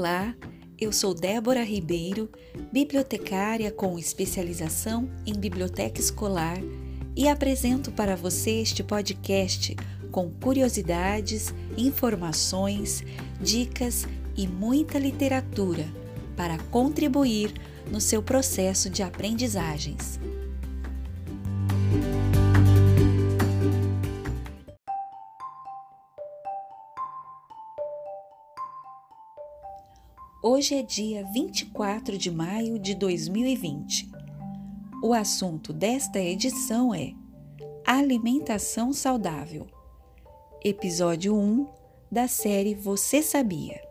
Olá, eu sou Débora Ribeiro, bibliotecária com especialização em biblioteca escolar e apresento para você este podcast com curiosidades, informações, dicas e muita literatura para contribuir no seu processo de aprendizagens. Hoje é dia 24 de maio de 2020. O assunto desta edição é Alimentação Saudável, episódio 1 da série Você Sabia?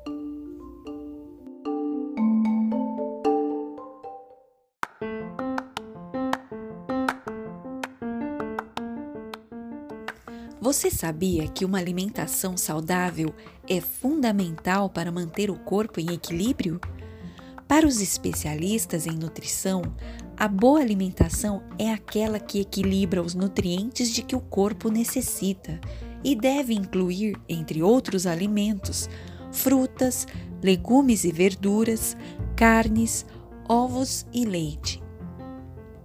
Você sabia que uma alimentação saudável é fundamental para manter o corpo em equilíbrio? Para os especialistas em nutrição, a boa alimentação é aquela que equilibra os nutrientes de que o corpo necessita e deve incluir, entre outros alimentos, frutas, legumes e verduras, carnes, ovos e leite.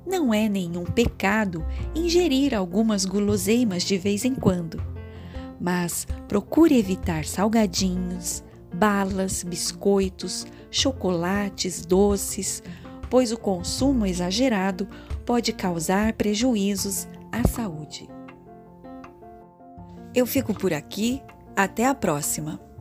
Não é nenhum pecado ingerir algumas guloseimas de vez em quando, mas procure evitar salgadinhos, balas, biscoitos, chocolates, doces, pois o consumo exagerado pode causar prejuízos à saúde. Eu fico por aqui, até a próxima!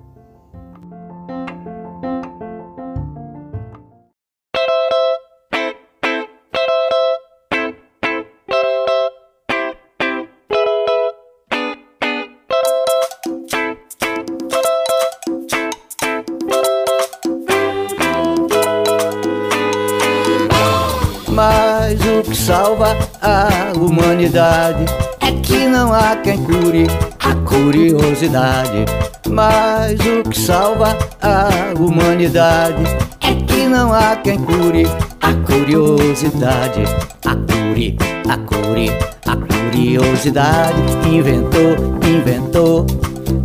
Mas o que salva a humanidade é que não há quem cure a curiosidade. Mas o que salva a humanidade é que não há quem cure a curiosidade. A cure, a cure, a curiosidade inventou, inventou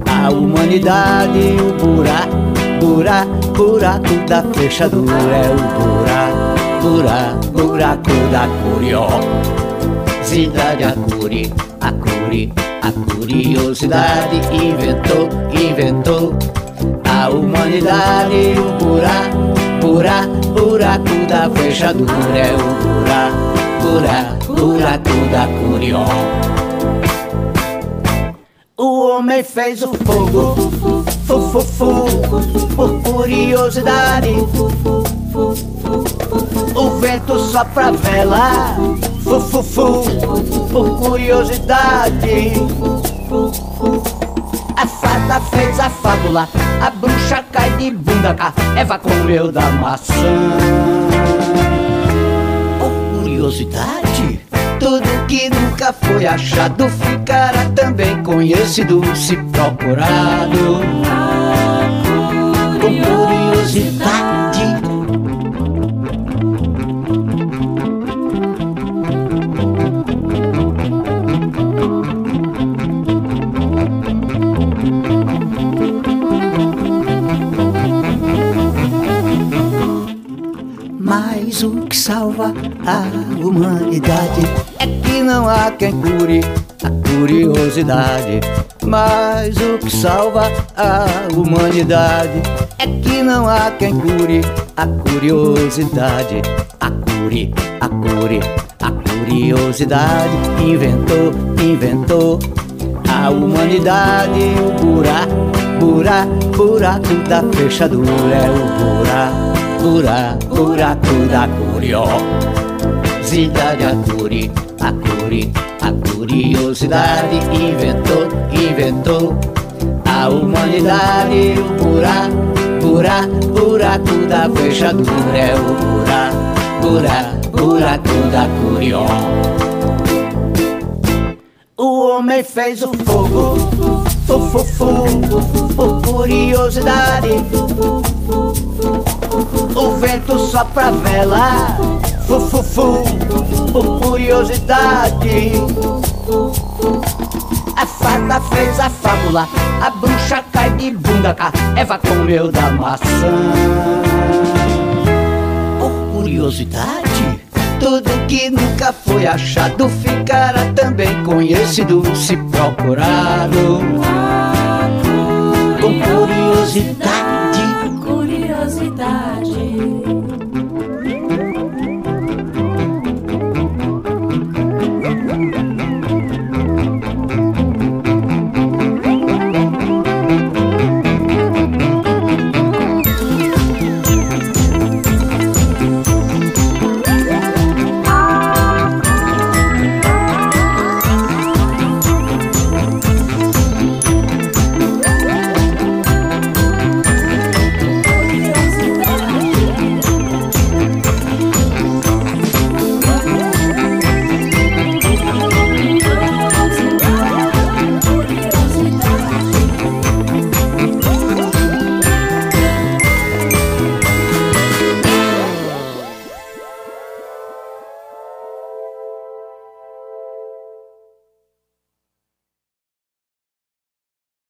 a humanidade. O buraco, buraco, buraco da fechadura é o buraco buraco, buraco da curiosidade, a curi, a curi, a curiosidade inventou, inventou a humanidade, o buraco, buraco, buraco da fechadura é o buraco, buraco, buraco da curiosidade. O homem fez o fogo, fu, fu, fu, por curiosidade. O vento sopra vela, fu, fu, fu, por curiosidade. A fada fez a fábula, a bruxa cai de bunda cá, Eva comeu da maçã. Por curiosidade, tudo que nunca foi achado ficará também conhecido se procurado. Com curiosidade. A humanidade é que não há quem cure a curiosidade. Mas o que salva a humanidade é que não há quem cure a curiosidade. A cure, a cure, a curiosidade inventou, inventou a humanidade. O buraco, buraco, buraco da fechadura é o buraco buraco, buraco da curiosidade, a curi, a curi, a curiosidade inventou, inventou a humanidade, o buraco, buraco, buraco da fechadura é o buraco, buraco, buraco da curiosidade. O homem fez o fogo, fu, fu, fu, por curiosidade. O vento sopra vela, fu, fu, por curiosidade. A fada fez a fábula, a bruxa cai de bunda cá, Eva comeu da maçã. Por curiosidade, tudo que nunca foi achado ficará também conhecido se procurado. Com curiosidade